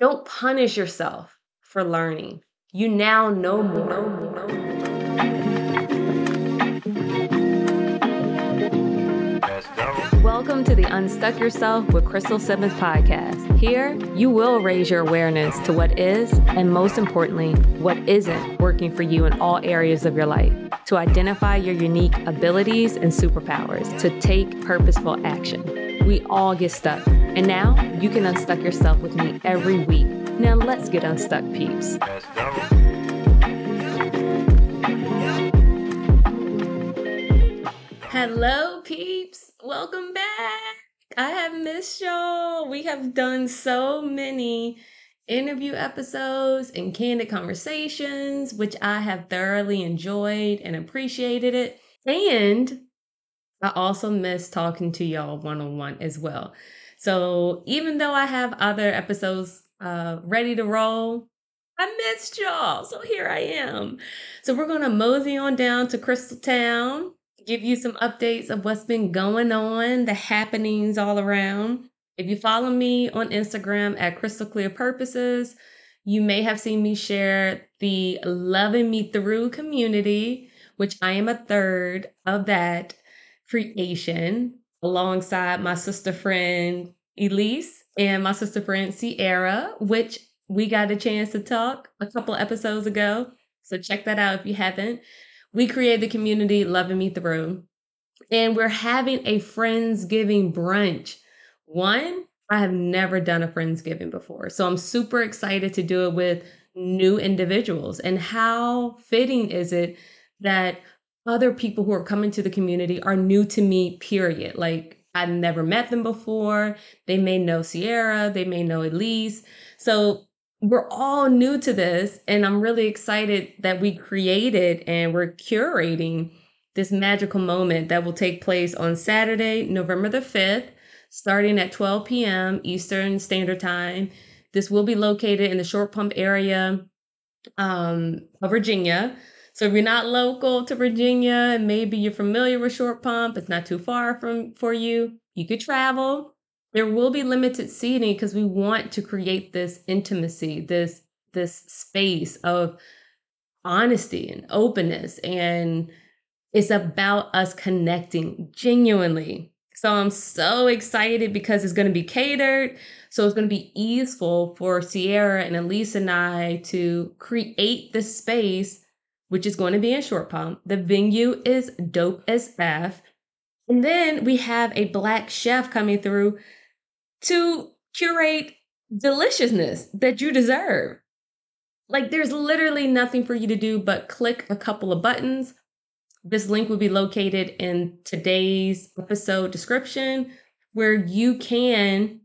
Don't punish yourself for learning. You now know more. Welcome to the Unstuck Yourself with Crystal Simmons podcast. Here, you will raise your awareness to what is, and most importantly, what isn't working for you in all areas of your life, to identify your unique abilities and superpowers, to take purposeful action. We all get stuck, and now you can unstuck yourself with me every week. Now, let's get unstuck, peeps. Hello, peeps. Welcome back. I have missed y'all. We have done so many interview episodes and candid conversations, which I have thoroughly enjoyed and appreciated it. And I also miss talking to y'all one on one as well. So even though I have other episodes uh, ready to roll, I missed y'all. So here I am. So we're going to mosey on down to Crystal Town give you some updates of what's been going on, the happenings all around. If you follow me on Instagram at Crystal Clear Purposes, you may have seen me share the Loving Me Through community, which I am a third of that creation alongside my sister friend Elise and my sister friend Sierra, which we got a chance to talk a couple episodes ago. So check that out if you haven't. We create the community loving me through and we're having a friendsgiving brunch. One i have never done a friendsgiving before so i'm super excited to do it with new individuals. And how fitting is it that other people who are coming to the community are new to me period. Like I've never met them before. They may know sierra. They may know elise. So we're all new to this and i'm really excited that we created and we're curating this magical moment that will take place on saturday november the 5th starting at 12 p.m eastern standard time. This will be located in the short pump area um, of virginia so if you're not local to virginia and maybe you're familiar with short pump it's not too far from for you you could travel there will be limited seating because we want to create this intimacy, this this space of honesty and openness and it's about us connecting genuinely. So I'm so excited because it's going to be catered. So it's going to be easeful for Sierra and Elise and I to create this space, which is going to be in Short Pump. The venue is dope as F. And then we have a black chef coming through to curate deliciousness that you deserve. Like there's literally nothing for you to do but click a couple of buttons. This link will be located in today's episode description where you can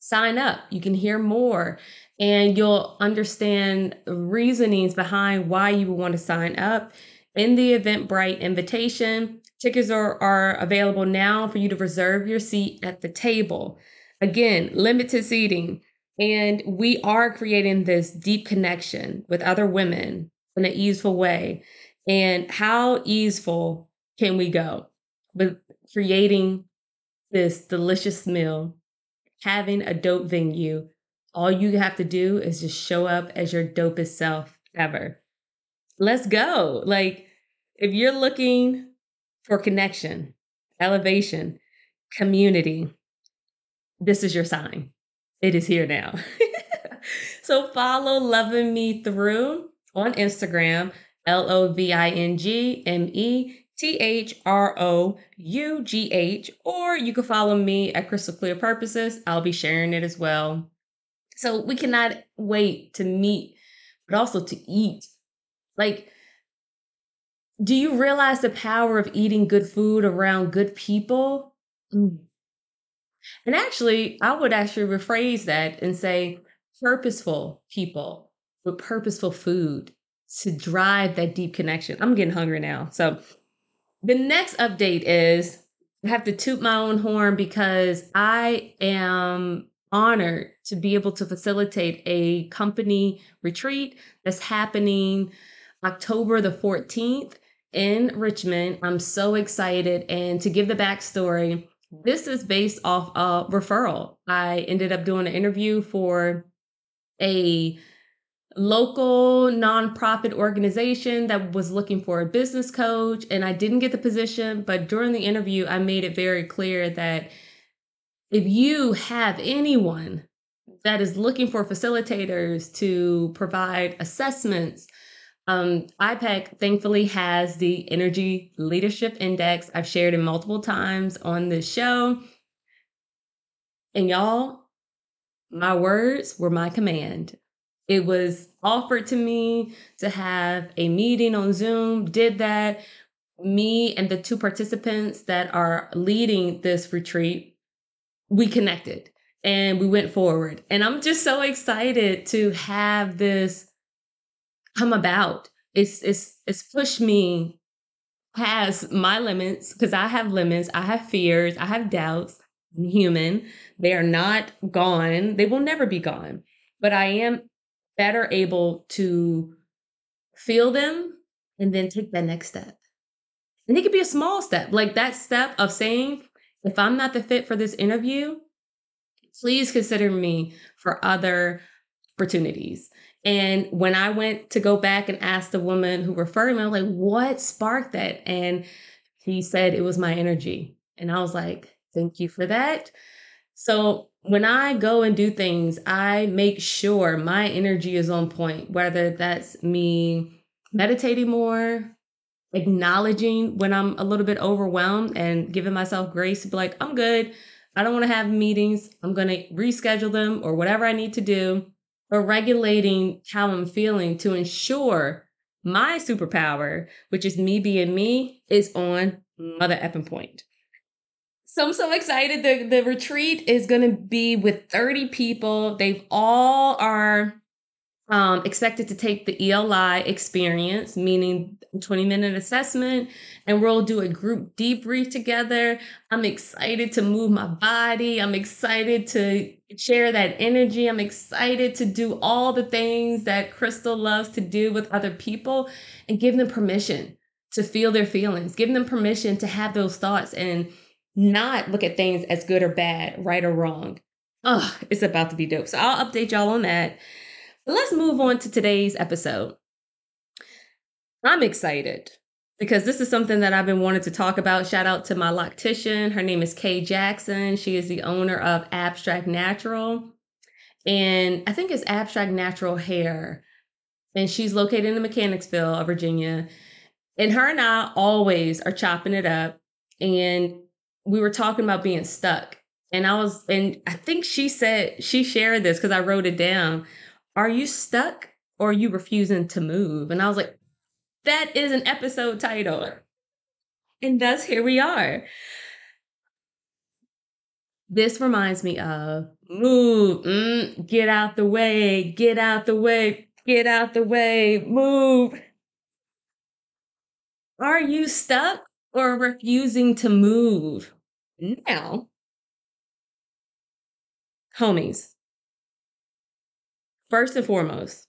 sign up. You can hear more and you'll understand the reasonings behind why you would want to sign up. In the Eventbrite invitation, tickets are, are available now for you to reserve your seat at the table. Again, limited seating. And we are creating this deep connection with other women in an easeful way. And how easeful can we go with creating this delicious meal, having a dope venue? All you have to do is just show up as your dopest self ever. Let's go. Like, if you're looking for connection, elevation, community, this is your sign. It is here now. so follow Loving Me Through on Instagram, L O V I N G M E T H R O U G H, or you can follow me at Crystal Clear Purposes. I'll be sharing it as well. So we cannot wait to meet, but also to eat. Like, do you realize the power of eating good food around good people? Mm. And actually, I would actually rephrase that and say purposeful people with purposeful food to drive that deep connection. I'm getting hungry now. So the next update is I have to toot my own horn because I am honored to be able to facilitate a company retreat that's happening October the 14th in Richmond. I'm so excited. And to give the backstory, this is based off a referral. I ended up doing an interview for a local nonprofit organization that was looking for a business coach and I didn't get the position, but during the interview I made it very clear that if you have anyone that is looking for facilitators to provide assessments, um, IPEC thankfully has the Energy Leadership Index. I've shared it multiple times on this show. And y'all, my words were my command. It was offered to me to have a meeting on Zoom, did that. Me and the two participants that are leading this retreat, we connected and we went forward. And I'm just so excited to have this come about. It's it's it's pushed me past my limits because I have limits, I have fears, I have doubts. I'm human. They are not gone. They will never be gone. But I am better able to feel them and then take that next step. And it could be a small step, like that step of saying, if I'm not the fit for this interview, please consider me for other opportunities. And when I went to go back and ask the woman who referred me, I was like, what sparked that? And he said it was my energy. And I was like, thank you for that. So when I go and do things, I make sure my energy is on point, whether that's me meditating more, acknowledging when I'm a little bit overwhelmed and giving myself grace to be like, I'm good. I don't want to have meetings. I'm going to reschedule them or whatever I need to do or regulating how I'm feeling to ensure my superpower, which is me being me, is on mother effing point. So I'm so excited. The the retreat is gonna be with 30 people. They've all are um, expected to take the ELI experience, meaning 20 minute assessment, and we'll do a group debrief together. I'm excited to move my body. I'm excited to share that energy. I'm excited to do all the things that Crystal loves to do with other people and give them permission to feel their feelings, give them permission to have those thoughts and not look at things as good or bad, right or wrong. Oh, it's about to be dope. So I'll update y'all on that. Let's move on to today's episode. I'm excited because this is something that I've been wanting to talk about. Shout out to my loctician. Her name is Kay Jackson. She is the owner of Abstract Natural. And I think it's Abstract Natural Hair. And she's located in Mechanicsville, Virginia. And her and I always are chopping it up. And we were talking about being stuck. And I was, and I think she said, she shared this because I wrote it down are you stuck or are you refusing to move? And I was like, that is an episode title. And thus here we are. This reminds me of move, mm, get out the way, get out the way, get out the way, move. Are you stuck or refusing to move? Now, homies, First and foremost,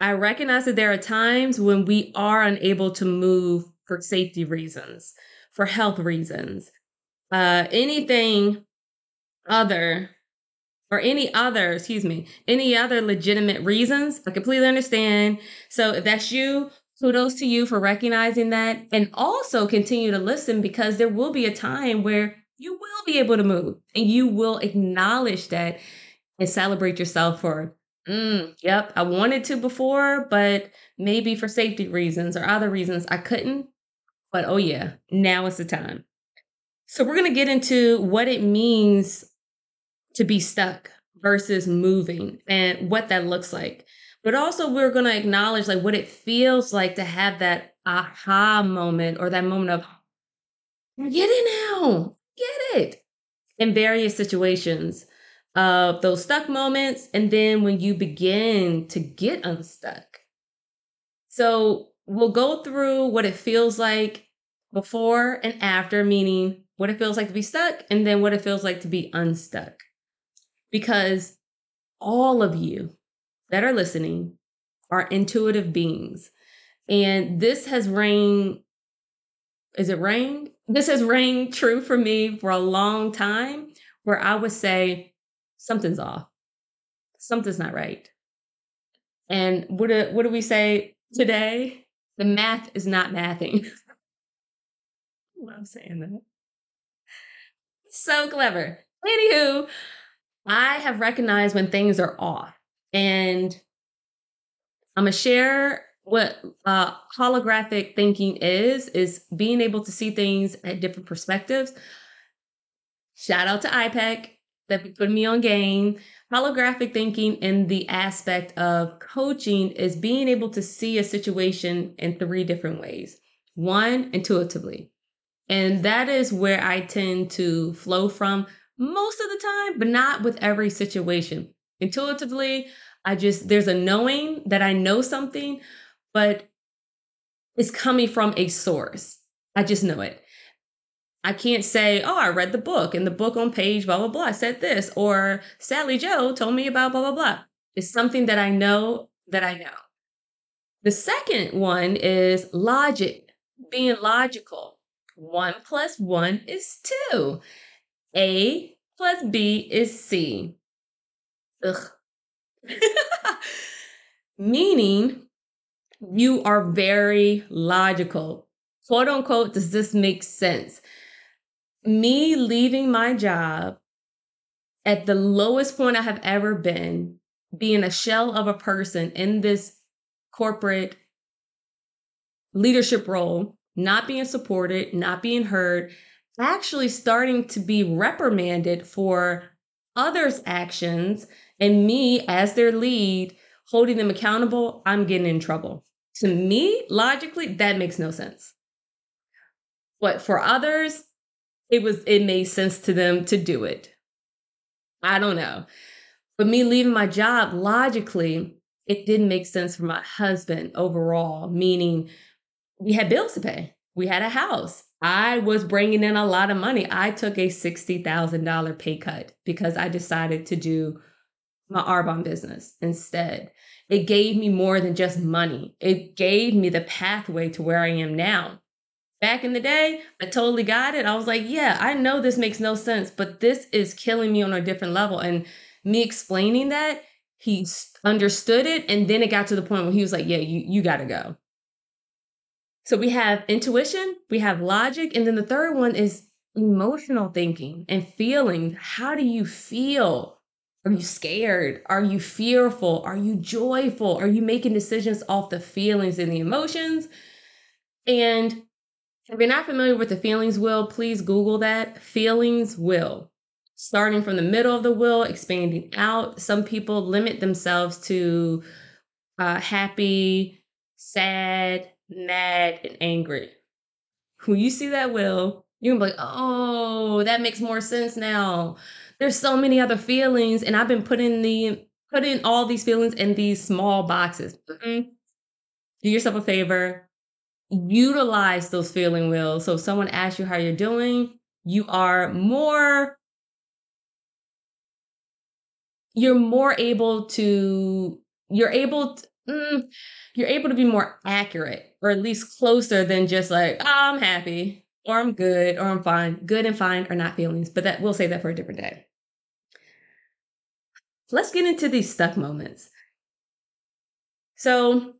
I recognize that there are times when we are unable to move for safety reasons, for health reasons, uh, anything other or any other, excuse me, any other legitimate reasons. I completely understand. So if that's you, kudos to you for recognizing that and also continue to listen because there will be a time where you will be able to move and you will acknowledge that and celebrate yourself for Mm, yep, I wanted to before, but maybe for safety reasons or other reasons I couldn't. But oh yeah, now is the time. So we're going to get into what it means to be stuck versus moving and what that looks like. But also we're going to acknowledge like what it feels like to have that aha moment or that moment of get it now. Get it. In various situations of those stuck moments and then when you begin to get unstuck. So we'll go through what it feels like before and after, meaning what it feels like to be stuck and then what it feels like to be unstuck. Because all of you that are listening are intuitive beings. And this has rang, is it rang? This has rang true for me for a long time where I would say, something's off. Something's not right. And what do, what do we say today? The math is not mathing. I'm saying that. So clever. Anywho, I have recognized when things are off. And I'm gonna share what uh, holographic thinking is is being able to see things at different perspectives shout out to ipec that put me on game holographic thinking in the aspect of coaching is being able to see a situation in three different ways one intuitively and that is where i tend to flow from most of the time but not with every situation intuitively i just there's a knowing that i know something but it's coming from a source. I just know it. I can't say, oh, I read the book and the book on page, blah, blah, blah, said this, or Sally Joe told me about blah, blah, blah. It's something that I know that I know. The second one is logic, being logical. One plus one is two. A plus B is C. Ugh. Meaning, you are very logical. Quote unquote, does this make sense? Me leaving my job at the lowest point I have ever been, being a shell of a person in this corporate leadership role, not being supported, not being heard, actually starting to be reprimanded for others' actions, and me as their lead holding them accountable, I'm getting in trouble. To me, logically, that makes no sense. But for others, it was it made sense to them to do it. I don't know. But me leaving my job, logically, it didn't make sense for my husband overall, meaning we had bills to pay. We had a house. I was bringing in a lot of money. I took a $60,000 pay cut because I decided to do my Arbonne business instead. It gave me more than just money. It gave me the pathway to where I am now. Back in the day, I totally got it. I was like, yeah, I know this makes no sense, but this is killing me on a different level. And me explaining that, he understood it. And then it got to the point where he was like, yeah, you, you got to go. So we have intuition, we have logic, and then the third one is emotional thinking and feeling. How do you feel? Are you scared? Are you fearful? Are you joyful? Are you making decisions off the feelings and the emotions? And if you're not familiar with the feelings wheel, please Google that. Feelings wheel. Starting from the middle of the wheel, expanding out. Some people limit themselves to uh, happy, sad, mad, and angry. When you see that wheel, you're gonna be like, oh, that makes more sense now there's so many other feelings and i've been putting the putting all these feelings in these small boxes mm-hmm. do yourself a favor utilize those feeling wheels so if someone asks you how you're doing you are more you're more able to you're able to, mm, you're able to be more accurate or at least closer than just like oh, i'm happy or I'm good, or I'm fine. Good and fine are not feelings, but that we'll save that for a different day. Let's get into these stuck moments. So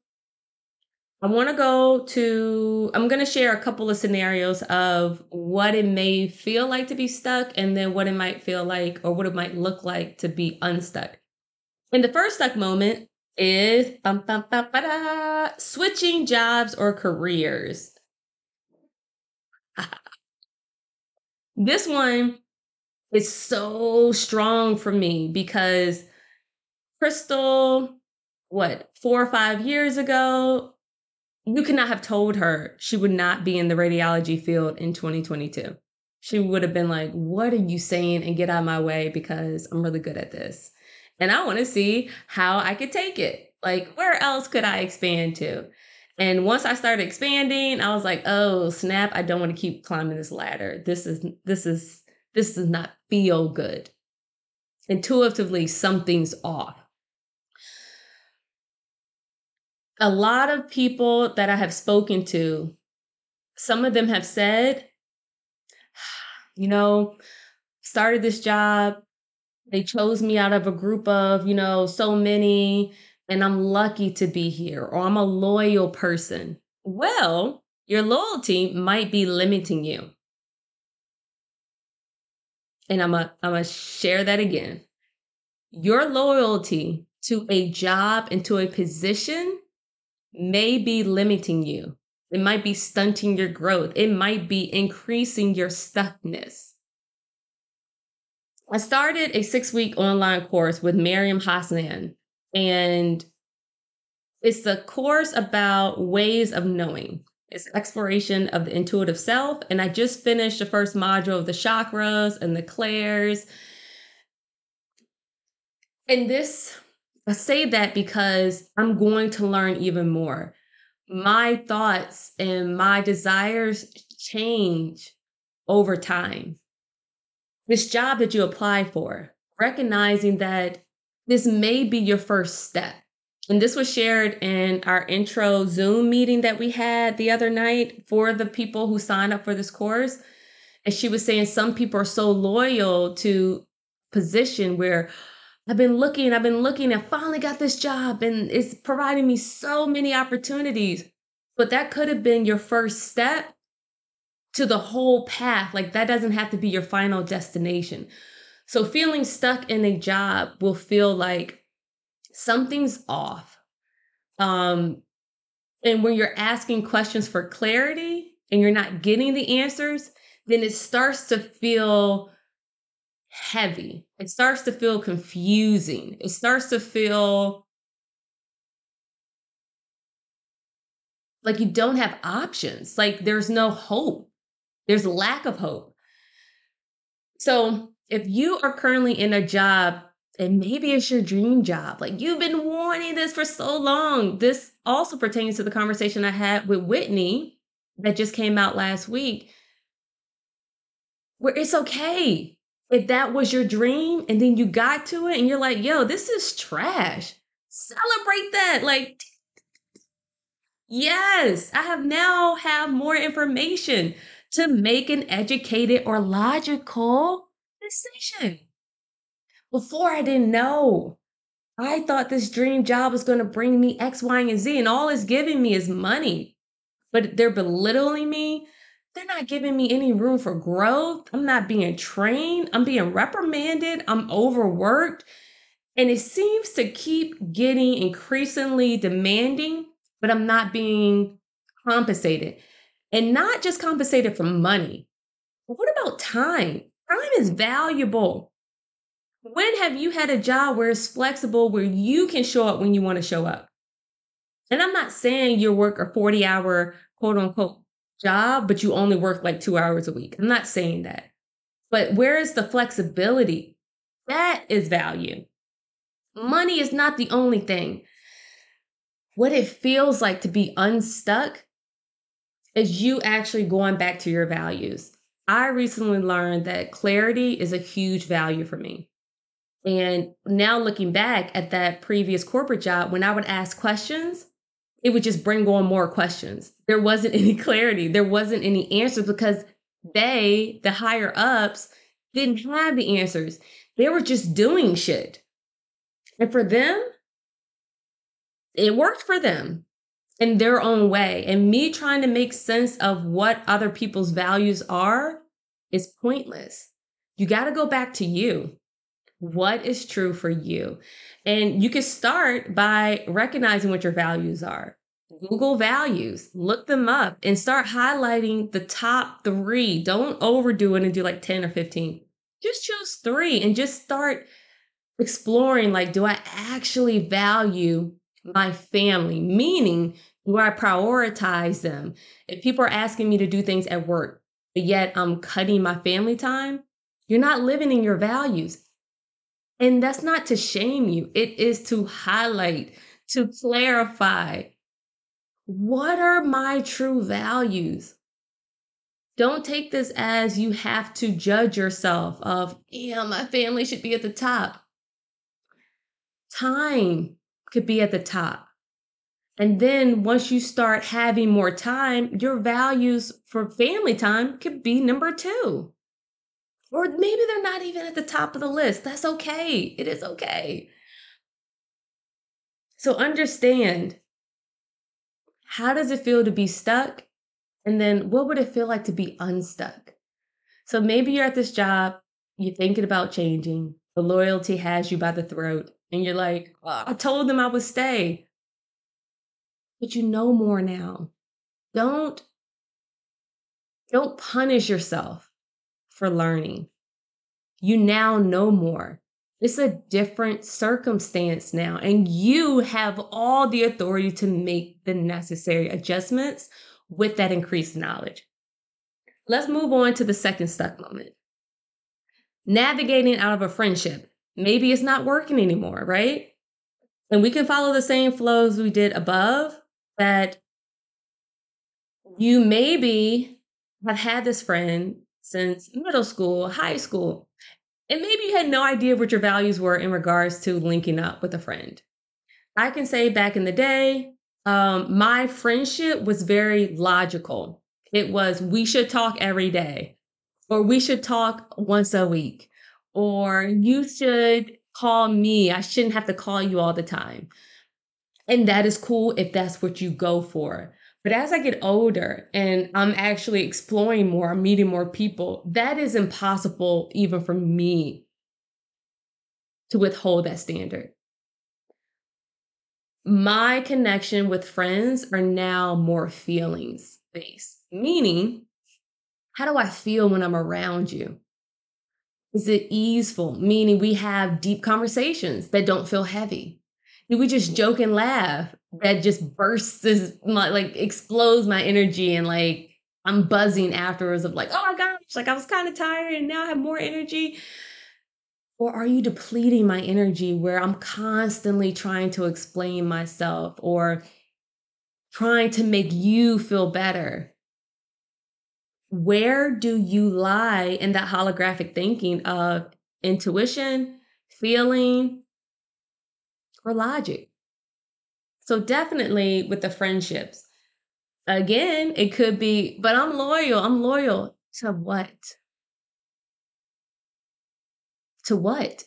I want to go to, I'm going to share a couple of scenarios of what it may feel like to be stuck and then what it might feel like or what it might look like to be unstuck. And the first stuck moment is bum, bum, bum, switching jobs or careers. this one is so strong for me because Crystal, what, four or five years ago, you could not have told her she would not be in the radiology field in 2022. She would have been like, What are you saying? And get out of my way because I'm really good at this. And I want to see how I could take it. Like, where else could I expand to? And once I started expanding, I was like, oh, snap, I don't want to keep climbing this ladder. This is this is this does not feel good. Intuitively, something's off. A lot of people that I have spoken to, some of them have said, you know, started this job. They chose me out of a group of, you know, so many and I'm lucky to be here, or I'm a loyal person. Well, your loyalty might be limiting you. And I'm going I'm to share that again. Your loyalty to a job and to a position may be limiting you. It might be stunting your growth. It might be increasing your stuckness. I started a six week online course with Miriam Hassan, and it's the course about ways of knowing. It's exploration of the intuitive self. And I just finished the first module of the chakras and the clairs. And this, I say that because I'm going to learn even more. My thoughts and my desires change over time. This job that you apply for, recognizing that this may be your first step. And this was shared in our intro Zoom meeting that we had the other night for the people who signed up for this course. And she was saying some people are so loyal to position where I've been looking, I've been looking, and finally got this job, and it's providing me so many opportunities. But that could have been your first step to the whole path. Like that doesn't have to be your final destination. So feeling stuck in a job will feel like something's off. Um, and when you're asking questions for clarity and you're not getting the answers, then it starts to feel heavy. It starts to feel confusing. It starts to feel like you don't have options, like there's no hope, there's lack of hope. So, if you are currently in a job and maybe it's your dream job. Like you've been wanting this for so long. This also pertains to the conversation I had with Whitney that just came out last week, where it's okay if that was your dream and then you got to it and you're like, yo, this is trash. Celebrate that. Like, yes, I have now have more information to make an educated or logical decision. Before I didn't know. I thought this dream job was going to bring me X, Y, and Z, and all it's giving me is money. But they're belittling me. They're not giving me any room for growth. I'm not being trained. I'm being reprimanded. I'm overworked. And it seems to keep getting increasingly demanding, but I'm not being compensated. And not just compensated for money. But what about time? Time is valuable. When have you had a job where it's flexible, where you can show up when you want to show up? And I'm not saying you work a 40 hour quote unquote job, but you only work like two hours a week. I'm not saying that. But where is the flexibility? That is value. Money is not the only thing. What it feels like to be unstuck is you actually going back to your values. I recently learned that clarity is a huge value for me. And now looking back at that previous corporate job, when I would ask questions, it would just bring on more questions. There wasn't any clarity, there wasn't any answers because they, the higher ups, didn't have the answers. They were just doing shit. And for them, it worked for them in their own way. And me trying to make sense of what other people's values are is pointless. You got to go back to you. What is true for you? And you can start by recognizing what your values are. Google values, look them up and start highlighting the top three. Don't overdo it and do like 10 or 15. Just choose three and just start exploring like, do I actually value my family? Meaning, do I prioritize them? If people are asking me to do things at work, but yet I'm cutting my family time, you're not living in your values. And that's not to shame you, it is to highlight, to clarify what are my true values? Don't take this as you have to judge yourself of, yeah, my family should be at the top. Time could be at the top. And then once you start having more time, your values for family time could be number two. Or maybe they're not even at the top of the list. That's okay. It is okay. So understand how does it feel to be stuck? And then what would it feel like to be unstuck? So maybe you're at this job, you're thinking about changing, the loyalty has you by the throat, and you're like, oh, I told them I would stay. But you know more now. Don't don't punish yourself for learning. You now know more. It's a different circumstance now, and you have all the authority to make the necessary adjustments with that increased knowledge. Let's move on to the second stuck moment. Navigating out of a friendship. Maybe it's not working anymore, right? And we can follow the same flows we did above that you maybe have had this friend since middle school, high school, and maybe you had no idea what your values were in regards to linking up with a friend. I can say back in the day, um, my friendship was very logical. It was, we should talk every day, or we should talk once a week, or you should call me. I shouldn't have to call you all the time. And that is cool if that's what you go for. But as I get older and I'm actually exploring more, I'm meeting more people, that is impossible even for me to withhold that standard. My connection with friends are now more feelings based, meaning, how do I feel when I'm around you? Is it easeful? Meaning we have deep conversations that don't feel heavy. We just joke and laugh that just bursts my like explodes my energy and like I'm buzzing afterwards of like, oh my gosh, like I was kind of tired and now I have more energy. Or are you depleting my energy where I'm constantly trying to explain myself or trying to make you feel better? Where do you lie in that holographic thinking of intuition, feeling, or logic. So definitely with the friendships. Again, it could be, but I'm loyal. I'm loyal to what? To what?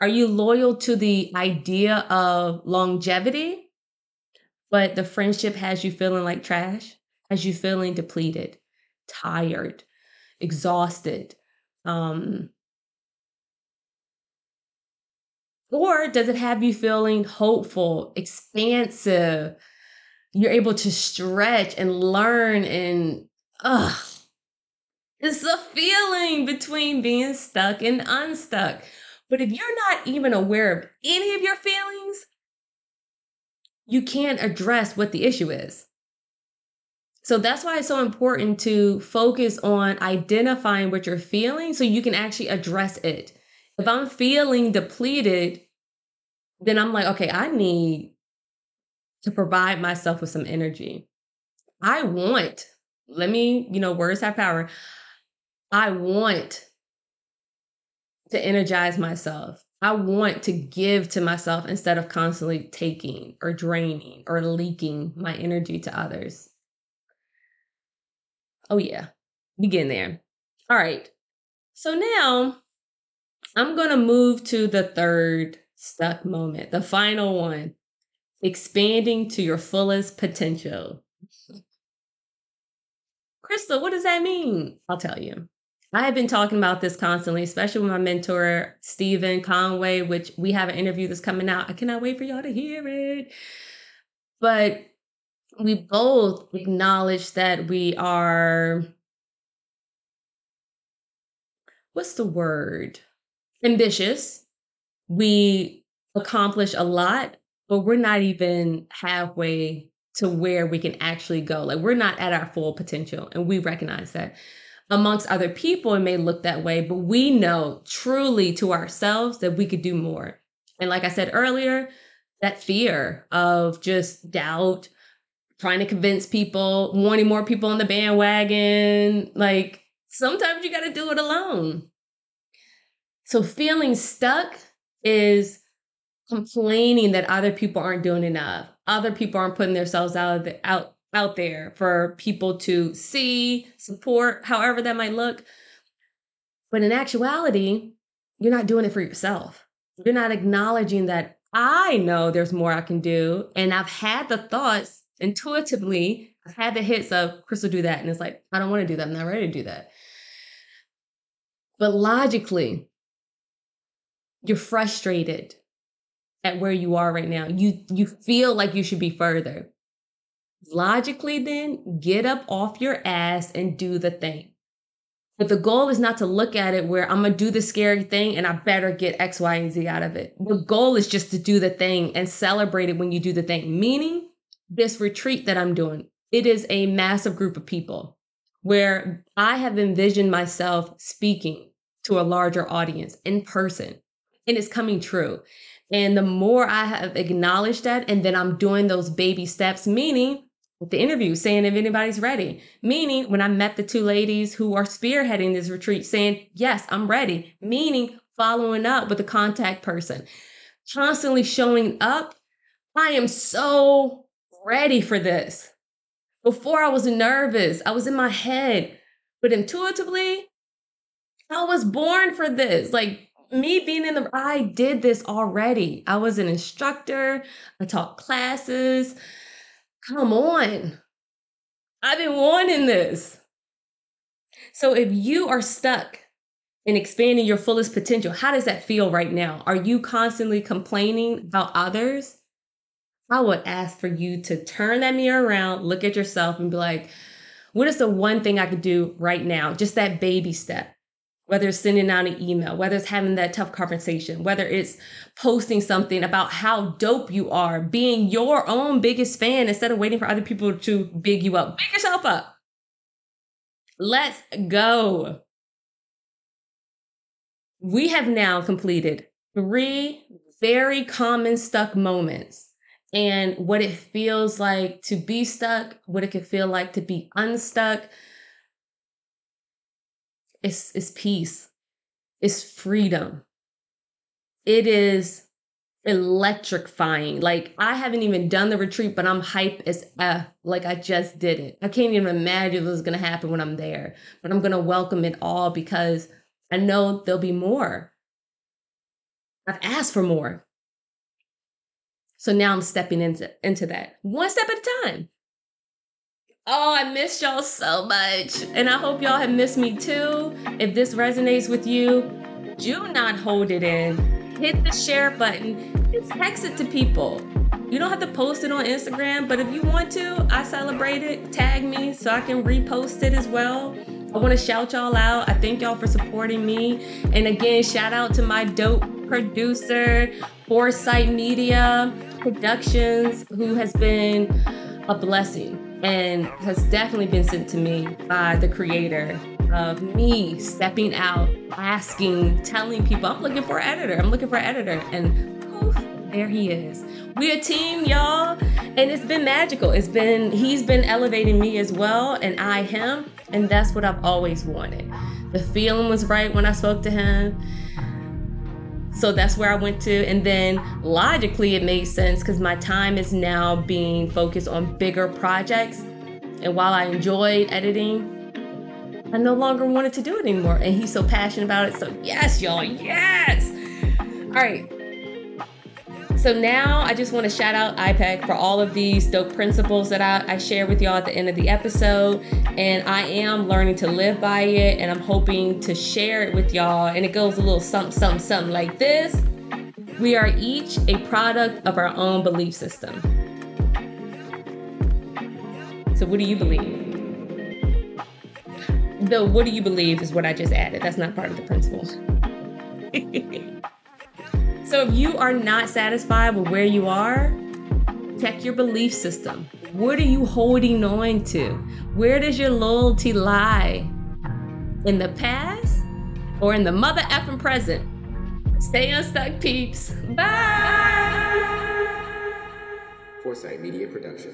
Are you loyal to the idea of longevity, but the friendship has you feeling like trash, has you feeling depleted, tired, exhausted, um, Or does it have you feeling hopeful, expansive? You're able to stretch and learn and ugh. It's a feeling between being stuck and unstuck. But if you're not even aware of any of your feelings, you can't address what the issue is. So that's why it's so important to focus on identifying what you're feeling so you can actually address it. If I'm feeling depleted, then I'm like, okay, I need to provide myself with some energy. I want, let me, you know, words have power. I want to energize myself. I want to give to myself instead of constantly taking or draining or leaking my energy to others. Oh, yeah, begin there. All right. So now I'm going to move to the third stuck moment, the final one expanding to your fullest potential. Crystal, what does that mean? I'll tell you. I have been talking about this constantly, especially with my mentor, Stephen Conway, which we have an interview that's coming out. I cannot wait for y'all to hear it. But we both acknowledge that we are, what's the word? Ambitious. We accomplish a lot, but we're not even halfway to where we can actually go. Like we're not at our full potential, and we recognize that. Amongst other people, it may look that way, but we know truly to ourselves that we could do more. And like I said earlier, that fear of just doubt, trying to convince people, wanting more people on the bandwagon, like sometimes you got to do it alone. So feeling stuck is complaining that other people aren't doing enough. Other people aren't putting themselves out the, out out there for people to see, support, however that might look. But in actuality, you're not doing it for yourself. You're not acknowledging that I know there's more I can do. And I've had the thoughts intuitively, I've had the hits of Crystal do that. And it's like, I don't want to do that. I'm not ready to do that. But logically, you're frustrated at where you are right now. You you feel like you should be further. Logically, then get up off your ass and do the thing. But the goal is not to look at it where I'm gonna do the scary thing and I better get X, Y, and Z out of it. The goal is just to do the thing and celebrate it when you do the thing. Meaning, this retreat that I'm doing, it is a massive group of people where I have envisioned myself speaking to a larger audience in person, and it's coming true. And the more I have acknowledged that, and then I'm doing those baby steps, meaning the interview saying if anybody's ready. Meaning, when I met the two ladies who are spearheading this retreat, saying, Yes, I'm ready. Meaning, following up with a contact person, constantly showing up. I am so ready for this. Before I was nervous, I was in my head, but intuitively, I was born for this. Like me being in the, I did this already. I was an instructor, I taught classes. Come on. I've been wanting this. So if you are stuck in expanding your fullest potential, how does that feel right now? Are you constantly complaining about others? I would ask for you to turn that mirror around, look at yourself, and be like, what is the one thing I could do right now? Just that baby step whether it's sending out an email, whether it's having that tough conversation, whether it's posting something about how dope you are, being your own biggest fan instead of waiting for other people to big you up. Big yourself up. Let's go. We have now completed three very common stuck moments and what it feels like to be stuck, what it could feel like to be unstuck it's, it's peace. It's freedom. It is electrifying. Like I haven't even done the retreat, but I'm hype as F. Like I just did it. I can't even imagine what's gonna happen when I'm there. But I'm gonna welcome it all because I know there'll be more. I've asked for more. So now I'm stepping into, into that one step at a time. Oh, I missed y'all so much. And I hope y'all have missed me too. If this resonates with you, do not hold it in. Hit the share button and text it to people. You don't have to post it on Instagram, but if you want to, I celebrate it. Tag me so I can repost it as well. I want to shout y'all out. I thank y'all for supporting me. And again, shout out to my dope producer, Foresight Media Productions, who has been a blessing and has definitely been sent to me by the creator of me stepping out, asking, telling people, I'm looking for an editor. I'm looking for an editor. And poof, there he is. We're a team, y'all. And it's been magical. It's been, he's been elevating me as well, and I him. And that's what I've always wanted. The feeling was right when I spoke to him. So that's where I went to. And then logically, it made sense because my time is now being focused on bigger projects. And while I enjoyed editing, I no longer wanted to do it anymore. And he's so passionate about it. So, yes, y'all, yes. All right. So now I just want to shout out IPEC for all of these dope principles that I, I share with y'all at the end of the episode. And I am learning to live by it and I'm hoping to share it with y'all. And it goes a little something, something, something like this. We are each a product of our own belief system. So, what do you believe? The what do you believe is what I just added. That's not part of the principles. So if you are not satisfied with where you are, check your belief system. What are you holding on to? Where does your loyalty lie? In the past or in the mother effing present? Stay unstuck, peeps. Bye. Foresight Media Production.